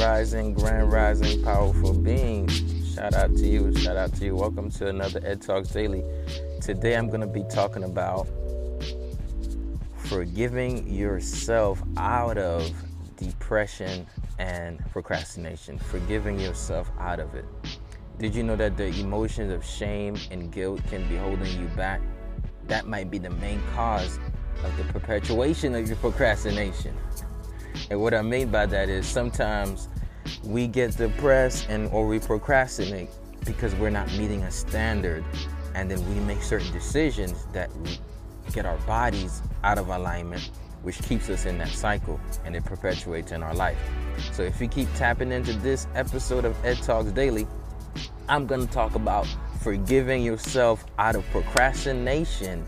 Rising, grand rising, powerful being. Shout out to you. Shout out to you. Welcome to another Ed Talks Daily. Today I'm going to be talking about forgiving yourself out of depression and procrastination. Forgiving yourself out of it. Did you know that the emotions of shame and guilt can be holding you back? That might be the main cause of the perpetuation of your procrastination. And what I mean by that is sometimes we get depressed and or we procrastinate because we're not meeting a standard and then we make certain decisions that get our bodies out of alignment which keeps us in that cycle and it perpetuates in our life. So if you keep tapping into this episode of Ed Talks Daily, I'm going to talk about forgiving yourself out of procrastination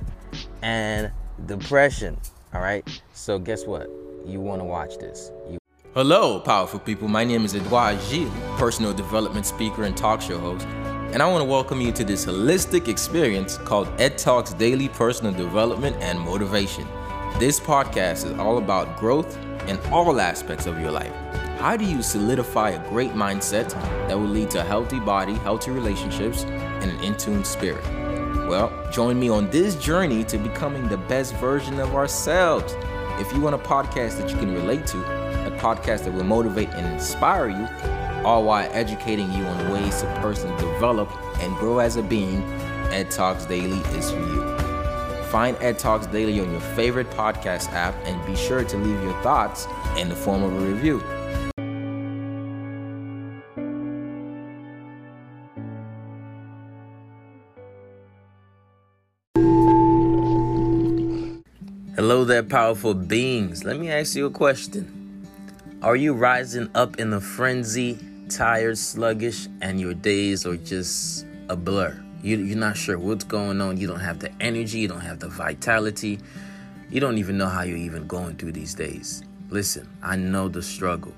and depression. All right. So guess what? You want to watch this. You- Hello, powerful people. My name is Edouard Gilles, personal development speaker and talk show host. And I want to welcome you to this holistic experience called Ed Talks Daily Personal Development and Motivation. This podcast is all about growth in all aspects of your life. How do you solidify a great mindset that will lead to a healthy body, healthy relationships, and an in tune spirit? Well, join me on this journey to becoming the best version of ourselves. If you want a podcast that you can relate to, a podcast that will motivate and inspire you, all while educating you on ways to personally develop and grow as a being, Ed Talks Daily is for you. Find Ed Talks Daily on your favorite podcast app and be sure to leave your thoughts in the form of a review. Hello there, powerful beings. Let me ask you a question. Are you rising up in a frenzy, tired, sluggish, and your days are just a blur? You, you're not sure what's going on. You don't have the energy, you don't have the vitality. You don't even know how you're even going through these days. Listen, I know the struggle.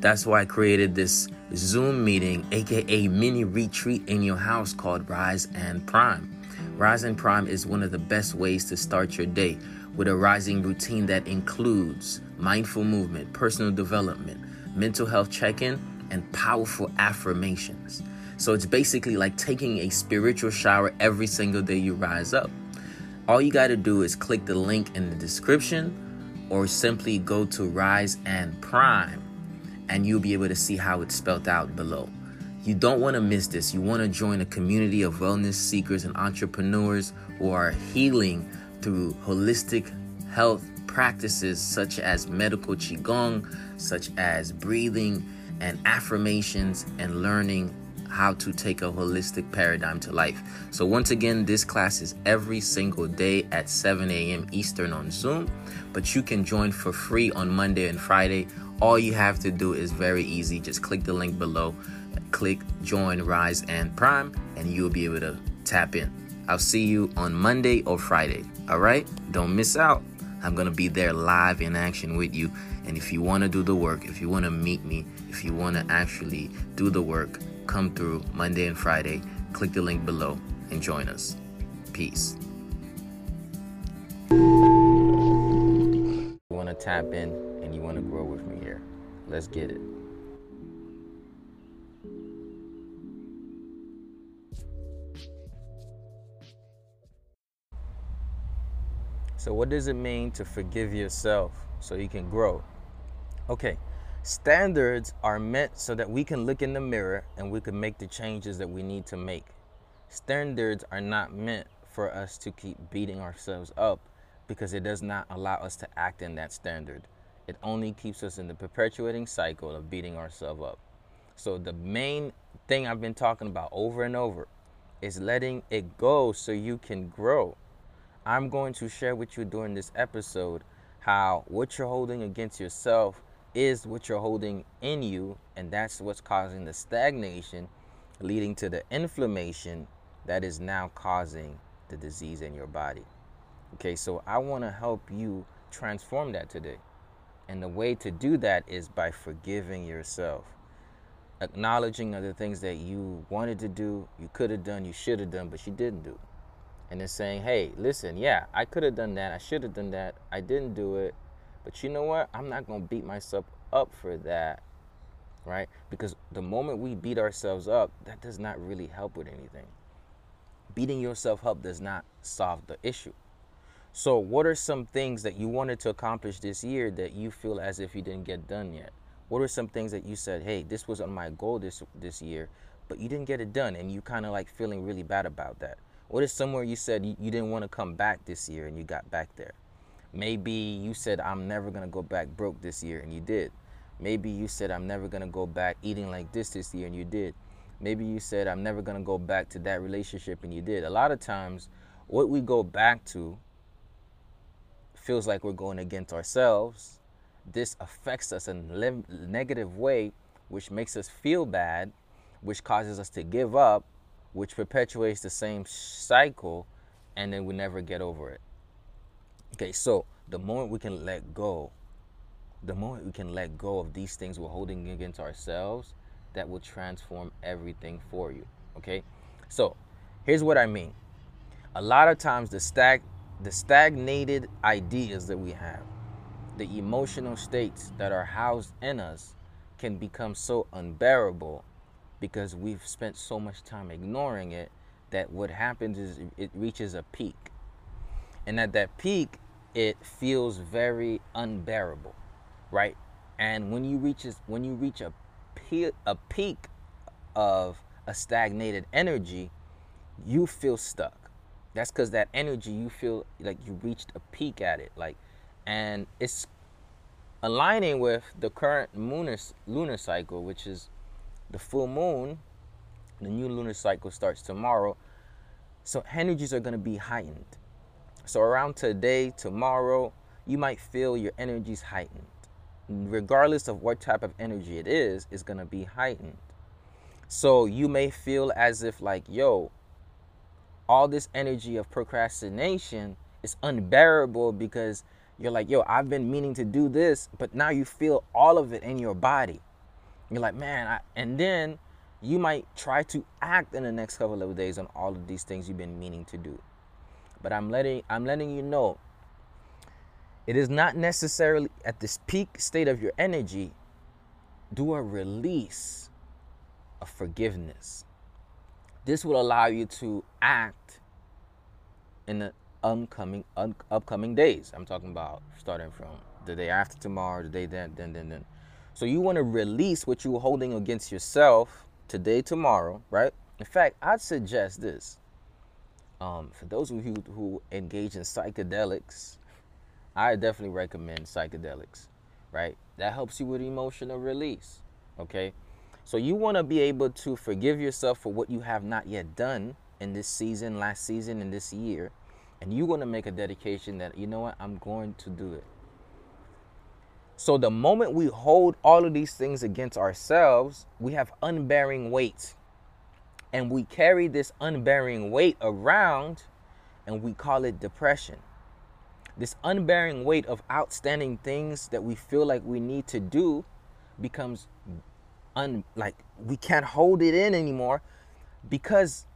That's why I created this Zoom meeting, aka mini retreat in your house called Rise and Prime. Rise and Prime is one of the best ways to start your day with a rising routine that includes mindful movement, personal development, mental health check in, and powerful affirmations. So it's basically like taking a spiritual shower every single day you rise up. All you got to do is click the link in the description or simply go to Rise and Prime and you'll be able to see how it's spelled out below. You don't want to miss this. You want to join a community of wellness seekers and entrepreneurs who are healing through holistic health practices such as medical qigong, such as breathing and affirmations and learning how to take a holistic paradigm to life. So, once again, this class is every single day at 7 a.m. Eastern on Zoom, but you can join for free on Monday and Friday. All you have to do is very easy just click the link below, click join Rise and Prime, and you'll be able to tap in. I'll see you on Monday or Friday. All right? Don't miss out. I'm going to be there live in action with you. And if you want to do the work, if you want to meet me, if you want to actually do the work, come through Monday and Friday. Click the link below and join us. Peace. You want to tap in and you want to grow with me here. Let's get it. So, what does it mean to forgive yourself so you can grow? Okay, standards are meant so that we can look in the mirror and we can make the changes that we need to make. Standards are not meant for us to keep beating ourselves up because it does not allow us to act in that standard. It only keeps us in the perpetuating cycle of beating ourselves up. So, the main thing I've been talking about over and over is letting it go so you can grow. I'm going to share with you during this episode how what you're holding against yourself is what you're holding in you, and that's what's causing the stagnation, leading to the inflammation that is now causing the disease in your body. Okay, so I want to help you transform that today. And the way to do that is by forgiving yourself, acknowledging the things that you wanted to do, you could have done, you should have done, but you didn't do and then saying, hey, listen, yeah, I could have done that. I should have done that. I didn't do it. But you know what? I'm not going to beat myself up for that. right? Because the moment we beat ourselves up, that does not really help with anything. Beating yourself up does not solve the issue. So, what are some things that you wanted to accomplish this year that you feel as if you didn't get done yet? What are some things that you said, "Hey, this was on my goal this this year, but you didn't get it done," and you kind of like feeling really bad about that? What is somewhere you said you, you didn't want to come back this year and you got back there? Maybe you said, "I'm never gonna go back broke this year," and you did. Maybe you said, "I'm never gonna go back eating like this this year," and you did. Maybe you said, "I'm never gonna go back to that relationship," and you did. A lot of times, what we go back to feels like we're going against ourselves. This affects us in a negative way, which makes us feel bad, which causes us to give up, which perpetuates the same cycle, and then we never get over it. Okay, so the moment we can let go, the moment we can let go of these things we're holding against ourselves, that will transform everything for you. Okay, so here's what I mean. A lot of times the stag the stagnated ideas that we have, the emotional states that are housed in us can become so unbearable because we've spent so much time ignoring it that what happens is it reaches a peak. And at that peak, it feels very unbearable, right? And when you reach when you reach a peak, a peak of a stagnated energy, you feel stuck that's because that energy you feel like you reached a peak at it like and it's aligning with the current lunar, lunar cycle which is the full moon the new lunar cycle starts tomorrow. So energies are going to be heightened. So around today tomorrow you might feel your energies heightened. Regardless of what type of energy it is is going to be heightened. So you may feel as if like yo all this energy of procrastination is unbearable because you're like, yo, I've been meaning to do this, but now you feel all of it in your body. You're like, man, I, and then you might try to act in the next couple of days on all of these things you've been meaning to do. But I'm letting I'm letting you know it is not necessarily at this peak state of your energy do a release of forgiveness this will allow you to act in the upcoming un, upcoming days. I'm talking about starting from the day after tomorrow, the day then, then, then, then. So you want to release what you're holding against yourself today, tomorrow, right? In fact, I'd suggest this. Um, for those of you who engage in psychedelics, I definitely recommend psychedelics, right? That helps you with emotional release, okay? So you want to be able to forgive yourself for what you have not yet done in this season, last season, in this year. And you want to make a dedication that, you know what, I'm going to do it. So the moment we hold all of these things against ourselves, we have unbearing weight. And we carry this unbearing weight around and we call it depression. This unbearing weight of outstanding things that we feel like we need to do becomes un like we can't hold it in anymore because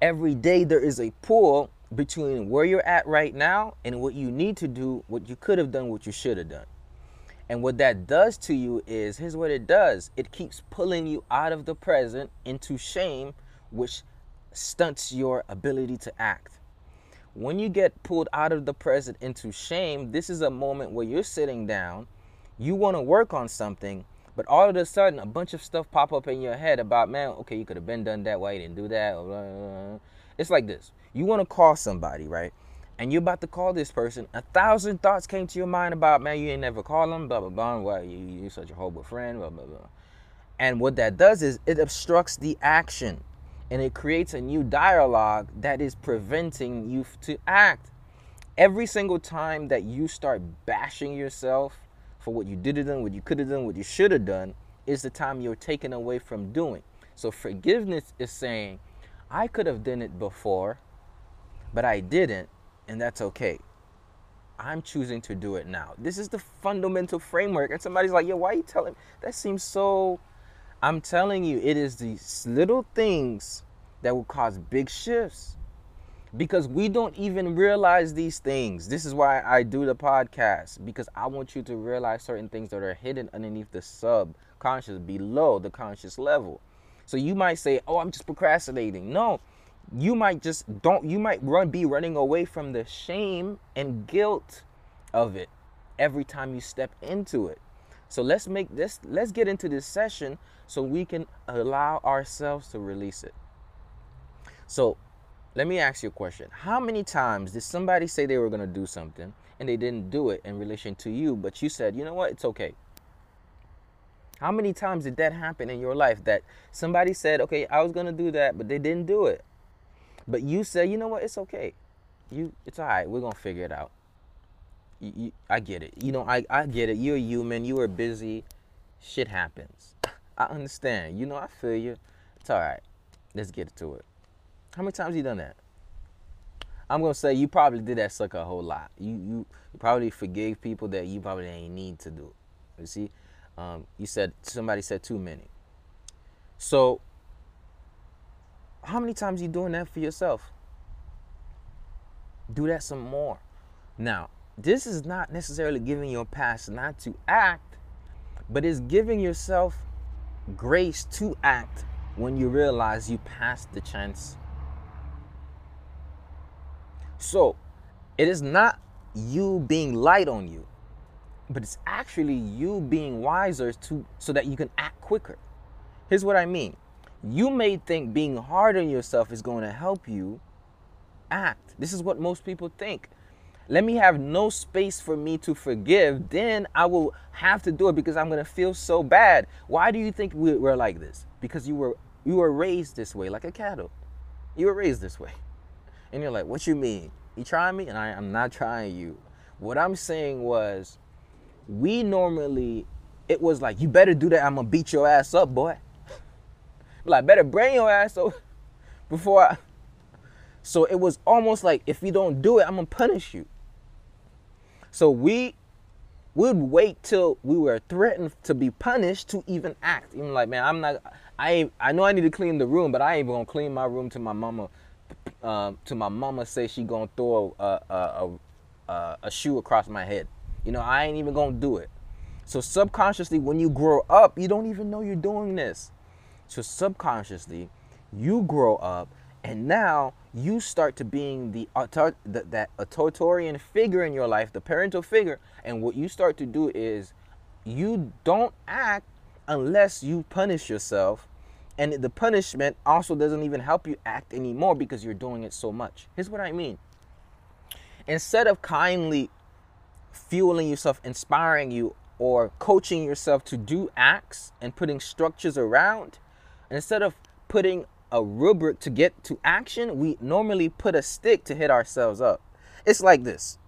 every day there is a pull between where you're at right now and what you need to do, what you could have done, what you should have done. And what that does to you is here's what it does it keeps pulling you out of the present into shame, which stunts your ability to act. When you get pulled out of the present into shame, this is a moment where you're sitting down, you want to work on something, but all of a sudden, a bunch of stuff pop up in your head about, man, okay, you could have been done that. way, you didn't do that? It's like this. You want to call somebody, right? And you're about to call this person. A thousand thoughts came to your mind about, man, you ain't never call them, blah, blah, blah. Why you, you such a horrible friend, blah, blah, blah. And what that does is it obstructs the action and it creates a new dialogue that is preventing you to act. Every single time that you start bashing yourself, for what you did have done, what you could have done, what you should have done, is the time you're taken away from doing. So forgiveness is saying, I could have done it before, but I didn't, and that's okay. I'm choosing to do it now. This is the fundamental framework. And somebody's like, yo, why are you telling me? That seems so. I'm telling you, it is these little things that will cause big shifts. because we don't even realize these things. This is why I do the podcast because I want you to realize certain things that are hidden underneath the subconscious, below the conscious level. So you might say, "Oh, I'm just procrastinating." No, you might just don't. You might run, be running away from the shame and guilt of it every time you step into it. So let's make this. Let's get into this session so we can allow ourselves to release it. So let me ask you a question. How many times did somebody say they were going to do something and they didn't do it in relation to you, but you said, you know what, it's okay? How many times did that happen in your life that somebody said, okay, I was going to do that, but they didn't do it? But you said, you know what, it's okay. You, it's all right. We're to figure it out. You, you, I get it. You know, I, I get it. You're human. You are busy. Shit happens. I understand. You know, I feel you. It's all right. Let's get to it. How many times you done that? I'm gonna say you probably did that sucker a whole lot. You you, you probably forgave people that you probably ain't need to do. You see, um, you said somebody said too many. So how many times you doing that for yourself? Do that some more. Now, this is not necessarily giving your past not to act, but it's giving yourself grace to act when you realize you passed the chance so it is not you being light on you, but it's actually you being wiser to so that you can act quicker. Here's what I mean. You may think being hard on yourself is going to help you act. This is what most people think. Let me have no space for me to forgive, then I will have to do it because I'm going to feel so bad. Why do you think we're like this? Because you were you were raised this way like a cattle. You were raised this way. And you're like, what you mean? You trying me? And I, am not trying you. What I'm saying was, we normally, it was like, you better do that. I'm gonna beat your ass up, boy. Like, better bring your ass up before I. So it was almost like, if you don't do it, I'm gonna punish you. So we would wait till we were threatened to be punished to even act. Even like, man, I'm not. I I know I need to clean the room, but I ain't gonna clean my room to my mama um, to my mama say she gonna throw a, a, a, a shoe across my head. You know, I ain't even gonna do it. So subconsciously, when you grow up, you don't even know you're doing this. So subconsciously, you grow up, and now you start to being the, author- the that authoritarian figure in your life, the parental figure. And what you start to do is, you don't act unless you punish yourself and the punishment also doesn't even help you act anymore because you're doing it so much. Here's what I mean. Instead of kindly fueling yourself, inspiring you, or coaching yourself to do acts and putting structures around, instead of putting a rubric to get to action, we normally put a stick to hit ourselves up. It's like this.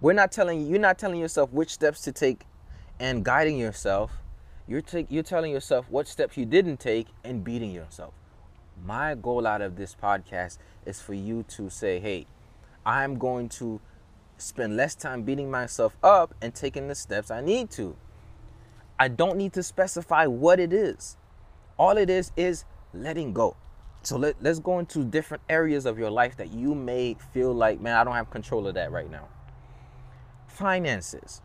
We're not telling you, you're not telling yourself which steps to take and guiding yourself you're, take, you're telling yourself what steps you didn't take and beating yourself. My goal out of this podcast is for you to say, hey, I'm going to spend less time beating myself up and taking the steps I need to. I don't need to specify what it is. All it is is letting go. So let, let's go into different areas of your life that you may feel like, man, I don't have control of that right now. Finances.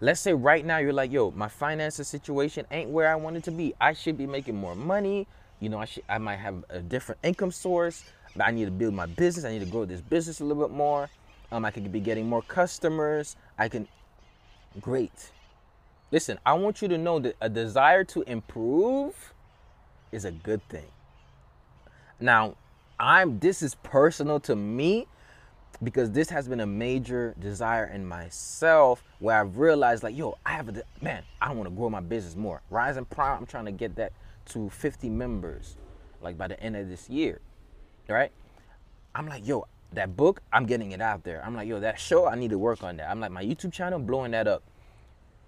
Let's say right now you're like, yo, my finances situation ain't where I want it to be. I should be making more money. You know, I should I might have a different income source. I need to build my business. I need to grow this business a little bit more. Um, I could be getting more customers. I can great. Listen, I want you to know that a desire to improve is a good thing. Now, I'm this is personal to me because this has been a major desire in myself where I've realized like, yo, I have a man, I want to grow my business more. Rise and Prime, I'm trying to get that to 50 members, like by the end of this year, right? I'm like, yo, that book, I'm getting it out there. I'm like, yo, that show, I need to work on that. I'm like, my YouTube channel, blowing that up.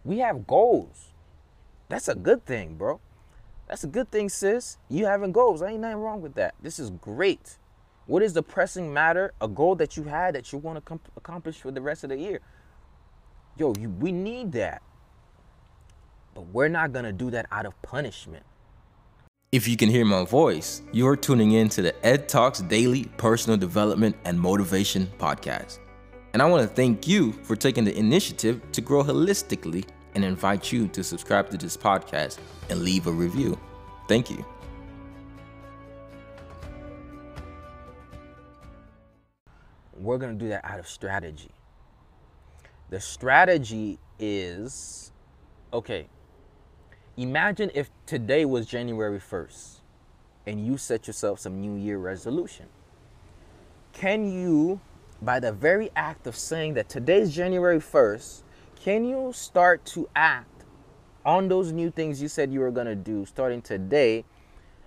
We have goals. That's a good thing, bro. That's a good thing, sis. You having goals. Ain't nothing wrong with that. This is great. What is the pressing matter? A goal that you had that you want to com- accomplish for the rest of the year. Yo, you, we need that. But we're not going to do that out of punishment. If you can hear my voice, you're tuning in to the Ed Talks Daily Personal Development and Motivation Podcast. And I want to thank you for taking the initiative to grow holistically and invite you to subscribe to this podcast and leave a review. Thank you. We're going to do that out of strategy. The strategy is okay, imagine if today was January 1st and you set yourself some New Year resolution. Can you, by the very act of saying that today's January 1st, can you start to act on those new things you said you were going to do starting today?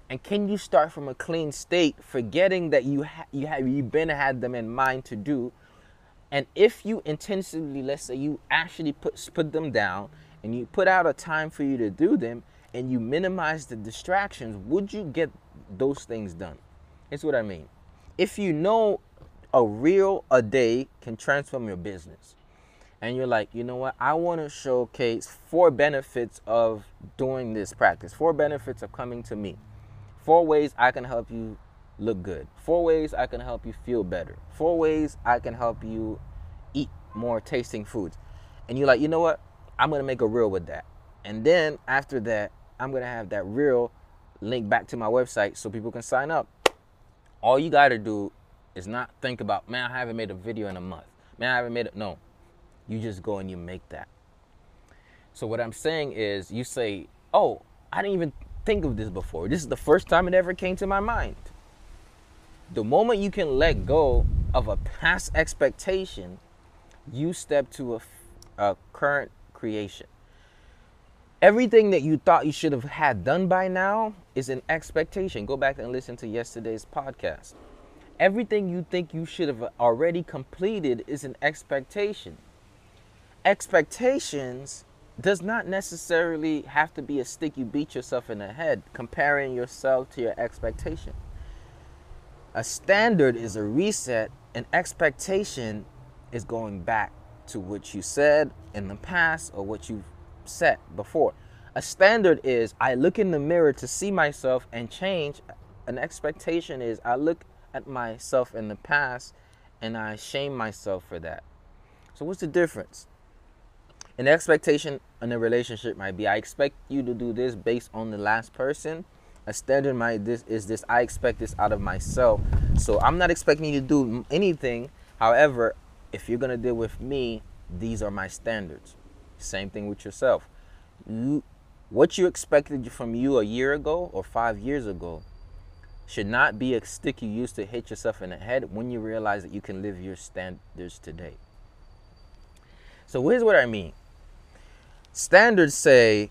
And can you start from a clean state, forgetting that you ha- you have you been had them in mind to do? And if you intentionally, let's say you actually put put them down and you put out a time for you to do them and you minimize the distractions, would you get those things done? That's what I mean. If you know a real a day can transform your business, and you're like, you know what, I want to showcase four benefits of doing this practice, four benefits of coming to me, four ways I can help you look good, four ways I can help you feel better, four ways I can help you eat more tasting foods. And you're like, you know what, I'm gonna make a reel with that. And then after that, I'm gonna have that reel link back to my website so people can sign up. All you gotta do is not think about, man, I haven't made a video in a month. Man, I haven't made it. No. You just go and you make that. So what I'm saying is you say, Oh, I didn't even think of this before. This is the first time it ever came to my mind. The moment you can let go of a past expectation, you step to a, a current creation. Everything that you thought you should have had done by now is an expectation. Go back and listen to yesterday's podcast. Everything you think you should have already completed is an expectation. Expectations does not necessarily have to be a stick you beat yourself in the head comparing yourself to your expectation. A standard is a reset, an expectation is going back to what you said in the past or what you've set before. A standard is I look in the mirror to see myself and change. An expectation is I look at myself in the past and I shame myself for that. So, what's the difference? An expectation in a relationship might be I expect you to do this based on the last person. A standard might this is this I expect this out of myself. So I'm not expecting you to do anything. However, if you're gonna deal with me, these are my standards. Same thing with yourself. You, what you expected from you a year ago or five years ago should not be a stick you use to hit yourself in the head when you realize that you can live your standards today. So here's what I mean. Standards say,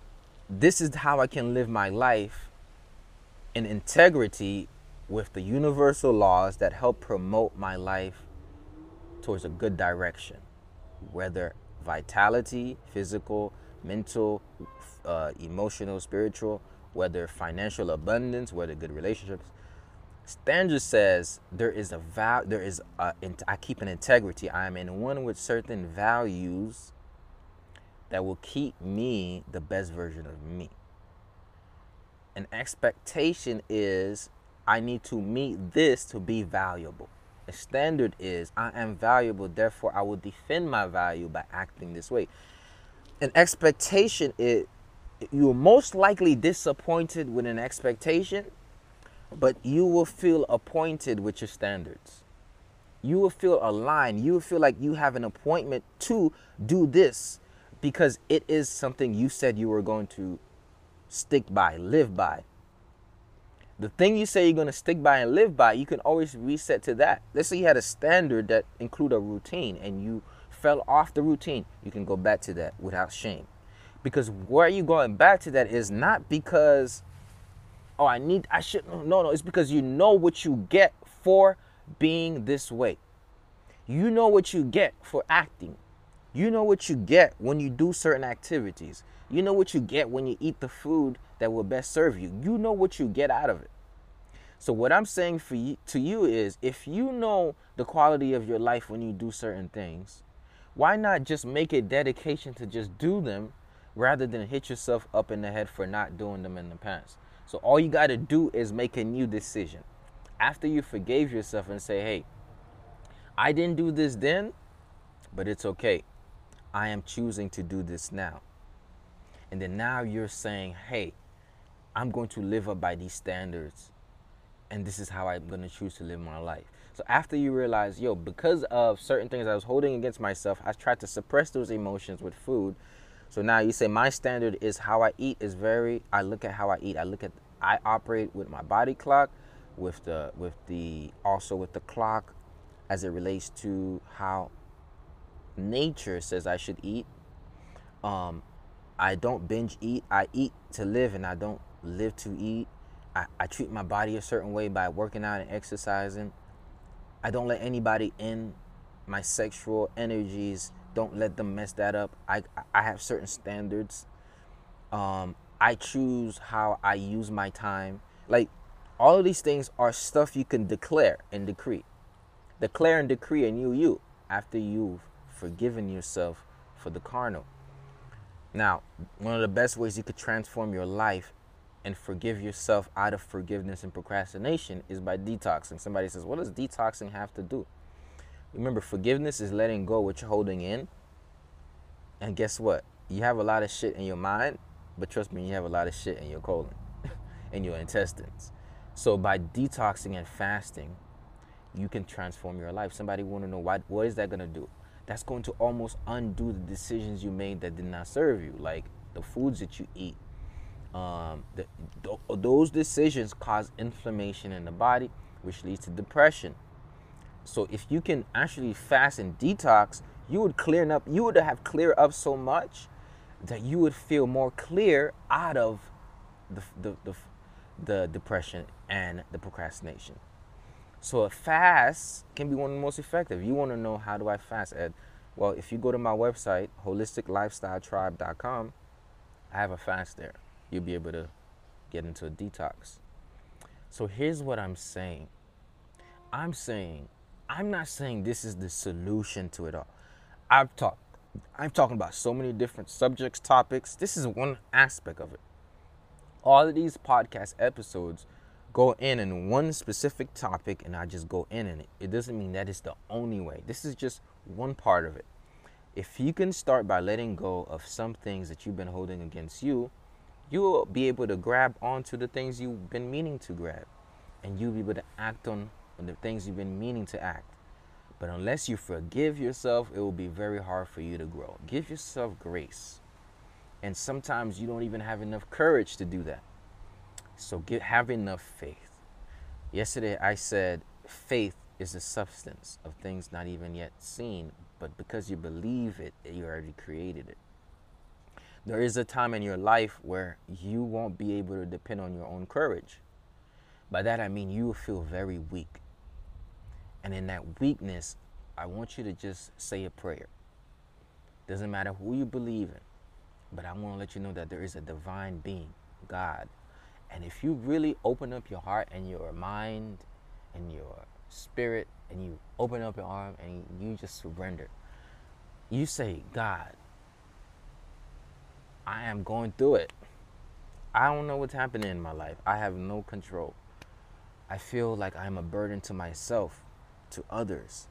this is how I can live my life in integrity with the universal laws that help promote my life towards a good direction, whether vitality, physical, mental, uh, emotional, spiritual, whether financial abundance, whether good relationships. Standard says there is a val- there is a, I keep an integrity. I am in one with certain values that will keep me the best version of me. An expectation is I need to meet this to be valuable. A standard is I am valuable, therefore I will defend my value by acting this way. An expectation is you're most likely disappointed with an expectation, but you will feel appointed with your standards. You will feel aligned. You will feel like you have an appointment to do this because it is something you said you were going to stick by, live by. The thing you say you're going to stick by and live by, you can always reset to that. Let's say you had a standard that include a routine and you fell off the routine. You can go back to that without shame. Because where you going back to that is not because oh I need I should no no, it's because you know what you get for being this way. You know what you get for acting. You know what you get when you do certain activities. You know what you get when you eat the food that will best serve you. You know what you get out of it. So what I'm saying for you to you is if you know the quality of your life when you do certain things, why not just make a dedication to just do them rather than hit yourself up in the head for not doing them in the past? So all you got to do is make a new decision. After you forgave yourself and say, hey, I didn't do this then, but it's okay. I am choosing to do this now. And then now you're saying, hey, I'm going to live up by these standards. And this is how I'm going to choose to live my life. So after you realize, yo, because of certain things I was holding against myself, I tried to suppress those emotions with food. So now you say my standard is how I eat is very I look at how I eat. I look at I operate with my body clock, with the with the also with the clock as it relates to how nature says I should eat. Um, I don't binge eat. I eat to live and I don't live to eat. I, I treat my body a certain way by working out and exercising. I don't let anybody in my sexual energies. Don't let them mess that up. I, I have certain standards. Um, I choose how I use my time. Like all of these things are stuff you can declare and decree. Declare and decree a new you after you've forgiven yourself for the carnal. Now, one of the best ways you could transform your life and forgive yourself out of forgiveness and procrastination is by detoxing. Somebody says, What does detoxing have to do? Remember, forgiveness is letting go what you're holding in. And guess what? You have a lot of shit in your mind, but trust me, you have a lot of shit in your colon, in your intestines. So by detoxing and fasting, you can transform your life. Somebody want to know what what is that going to do? That's going to almost undo the decisions you made that did not serve you, like the foods that you eat. Um, the, those decisions cause inflammation in the body, which leads to depression. So if you can actually fast and detox, you would clear up. You would have clear up so much that you would feel more clear out of the the, the, the depression and the procrastination. So a fast can be one of the most effective. You want to know how do I fast, Ed? Well, if you go to my website, holisticlifestyletribe.com, I have a fast there. You'll be able to get into a detox. So here's what I'm saying. I'm saying, I'm not saying this is the solution to it all. I've talked, I'm talking about so many different subjects, topics. This is one aspect of it. All of these podcast episodes go in in one specific topic and I just go in in it. It doesn't mean that it's the only way. This is just one part of it. If you can start by letting go of some things that you've been holding against you, you will be able to grab onto the things you've been meaning to grab. And you'll be able to act on the things you've been meaning to act. But unless you forgive yourself, it will be very hard for you to grow. Give yourself grace. And sometimes you don't even have enough courage to do that. So get have enough faith. Yesterday I said faith is the substance of things not even yet seen, but because you believe it, you already created it. There is a time in your life where you won't be able to depend on your own courage. By that I mean you will feel very weak. And in that weakness, I want you to just say a prayer. Doesn't matter who you believe in, but I want to let you know that there is a divine being, God, and if you really open up your heart and your mind and your spirit and you open up your arm and you just surrender, you say, God, I am going through it. I don't know what's happening in my life. I have no control. I feel like I'm a burden to myself, to others.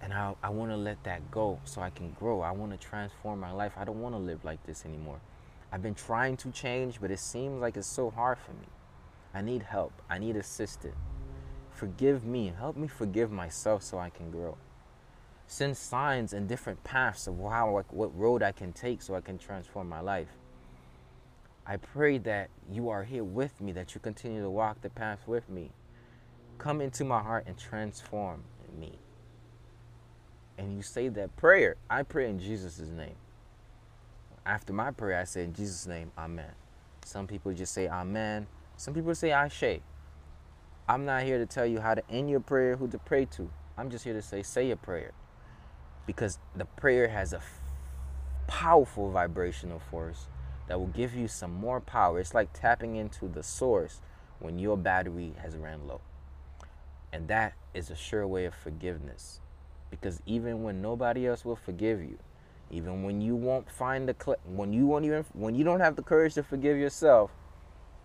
And I, I want to let that go so I can grow. I want to transform my life. I don't want to live like this anymore. I've been trying to change, but it seems like it's so hard for me. I need help. I need assistance. Forgive me. Help me forgive myself so I can grow. Send signs and different paths of how, what road I can take so I can transform my life. I pray that you are here with me, that you continue to walk the path with me. Come into my heart and transform me. And you say that prayer. I pray in Jesus' name after my prayer, I say in Jesus' name, Amen. Some people just say Amen. Some people say Ashe. I'm not here to tell you how to end your prayer, who to pray to. I'm just here to say, say a prayer. Because the prayer has a f- powerful vibrational force that will give you some more power. It's like tapping into the source when your battery has ran low. And that is a sure way of forgiveness. Because even when nobody else will forgive you, even when you won't find the cl- when you won't even when you don't have the courage to forgive yourself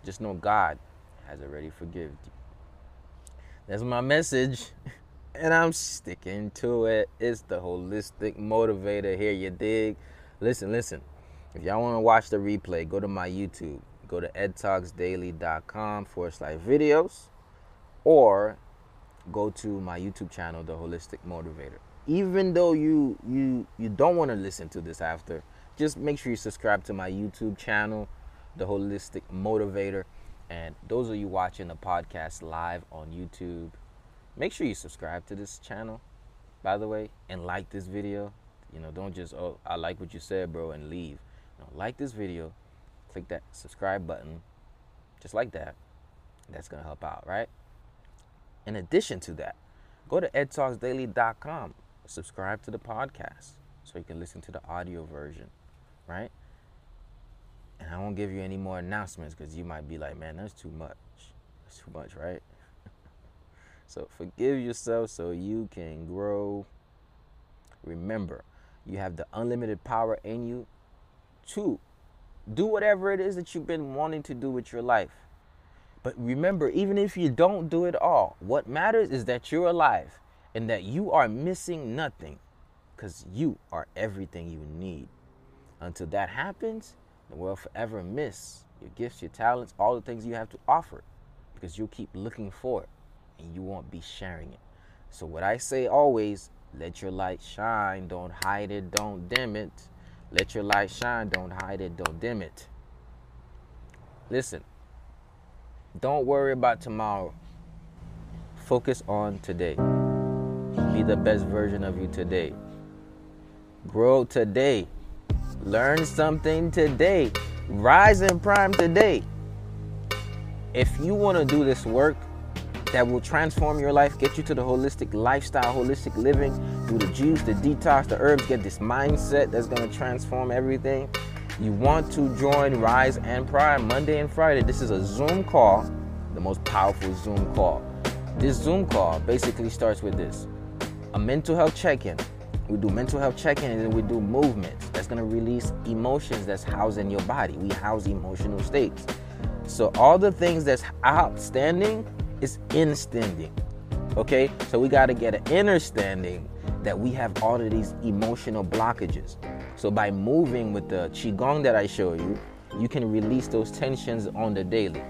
Just know God has already forgiven you. That's my message. And I'm sticking to it. It's the holistic motivator here, you dig? Listen, listen. If y'all want to watch the replay, go to my YouTube. Go to edtalksdaily.com forward slash videos or go to my YouTube channel, The Holistic Motivator. Even though you you you don't want to listen to this after, just make sure you subscribe to my YouTube channel, The Holistic Motivator. And those of you watching the podcast live on YouTube, make sure you subscribe to this channel, by the way, and like this video. You know, don't just, oh, I like what you said, bro, and leave. No, like this video, click that subscribe button, just like that. That's going to help out, right? In addition to that, go to edtalksdaily.com, subscribe to the podcast so you can listen to the audio version, right? And I won't give you any more announcements because you might be like, man, that's too much. That's too much, right? so forgive yourself so you can grow. Remember, you have the unlimited power in you to do whatever it is that you've been wanting to do with your life. But remember, even if you don't do it all, what matters is that you're alive and that you are missing nothing because you are everything you need. Until that happens, the world forever miss your gifts, your talents, all the things you have to offer because you'll keep looking for it and you won't be sharing it. So, what I say always let your light shine, don't hide it, don't dim it. Let your light shine, don't hide it, don't dim it. Listen, don't worry about tomorrow. Focus on today. Be the best version of you today. Grow today. Learn something today. Rise in prime today. If you want to do this work that will transform your life, get you to the holistic lifestyle, holistic living, do the juice, the detox, the herbs, get this mindset that's going to transform everything. You want to join Rise and Prime Monday and Friday. This is a Zoom call, the most powerful Zoom call. This Zoom call basically starts with this a mental health check in we do mental health check-in and then we do movements. That's to release emotions that's housed in your body. We house emotional states. So all the things that's outstanding is instanding okay? So we got to get an understanding that we have all of these emotional blockages. So by moving with the qigong that i show you you can release those tensions on the daily.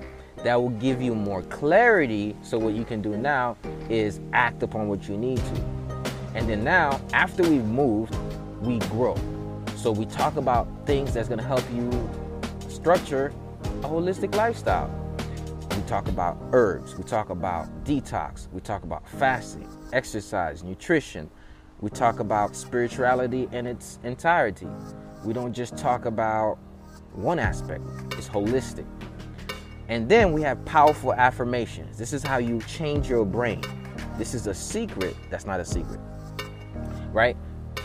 That will give you more clarity. So what you can do now is act upon what you need to and then now, after we've moved, we grow. So we talk about things that's to help you structure a holistic lifestyle. We talk about herbs, we talk about detox, we talk about fasting, exercise, nutrition. We talk about spirituality in its entirety. We don't just talk about one aspect, it's holistic. And then we have powerful affirmations. This is how you change your brain. This is a secret that's not a secret right?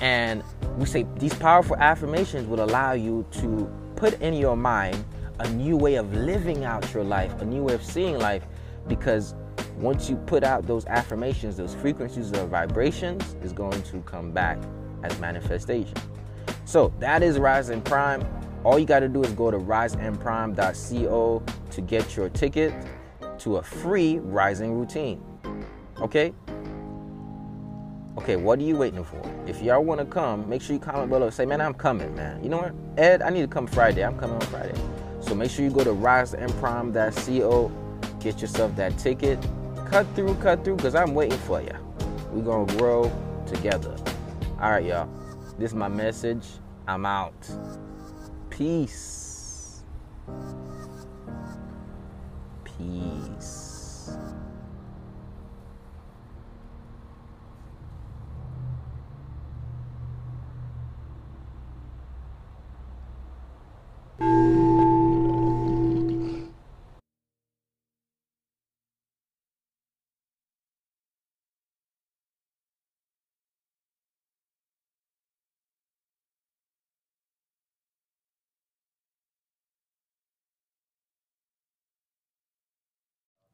And we say these powerful affirmations will allow you to put in your mind a new way of living out your life, a new way of seeing life, because once you put out those affirmations, those frequencies of vibrations is going to come back as manifestation. So that is Rise and Prime. All you got to do is go to riseandprime.co to get your ticket to a free rising routine. Okay? Okay, what are you waiting for? If y'all want to come, make sure you comment below. Say, man, I'm coming, man. You know what? Ed, I need to come Friday. I'm coming on Friday. So make sure you go to riseandprime.co, get yourself that ticket. Cut through, cut through, because I'm waiting for you. We're going to grow together. All right, y'all. This is my message. I'm out. Peace. Peace.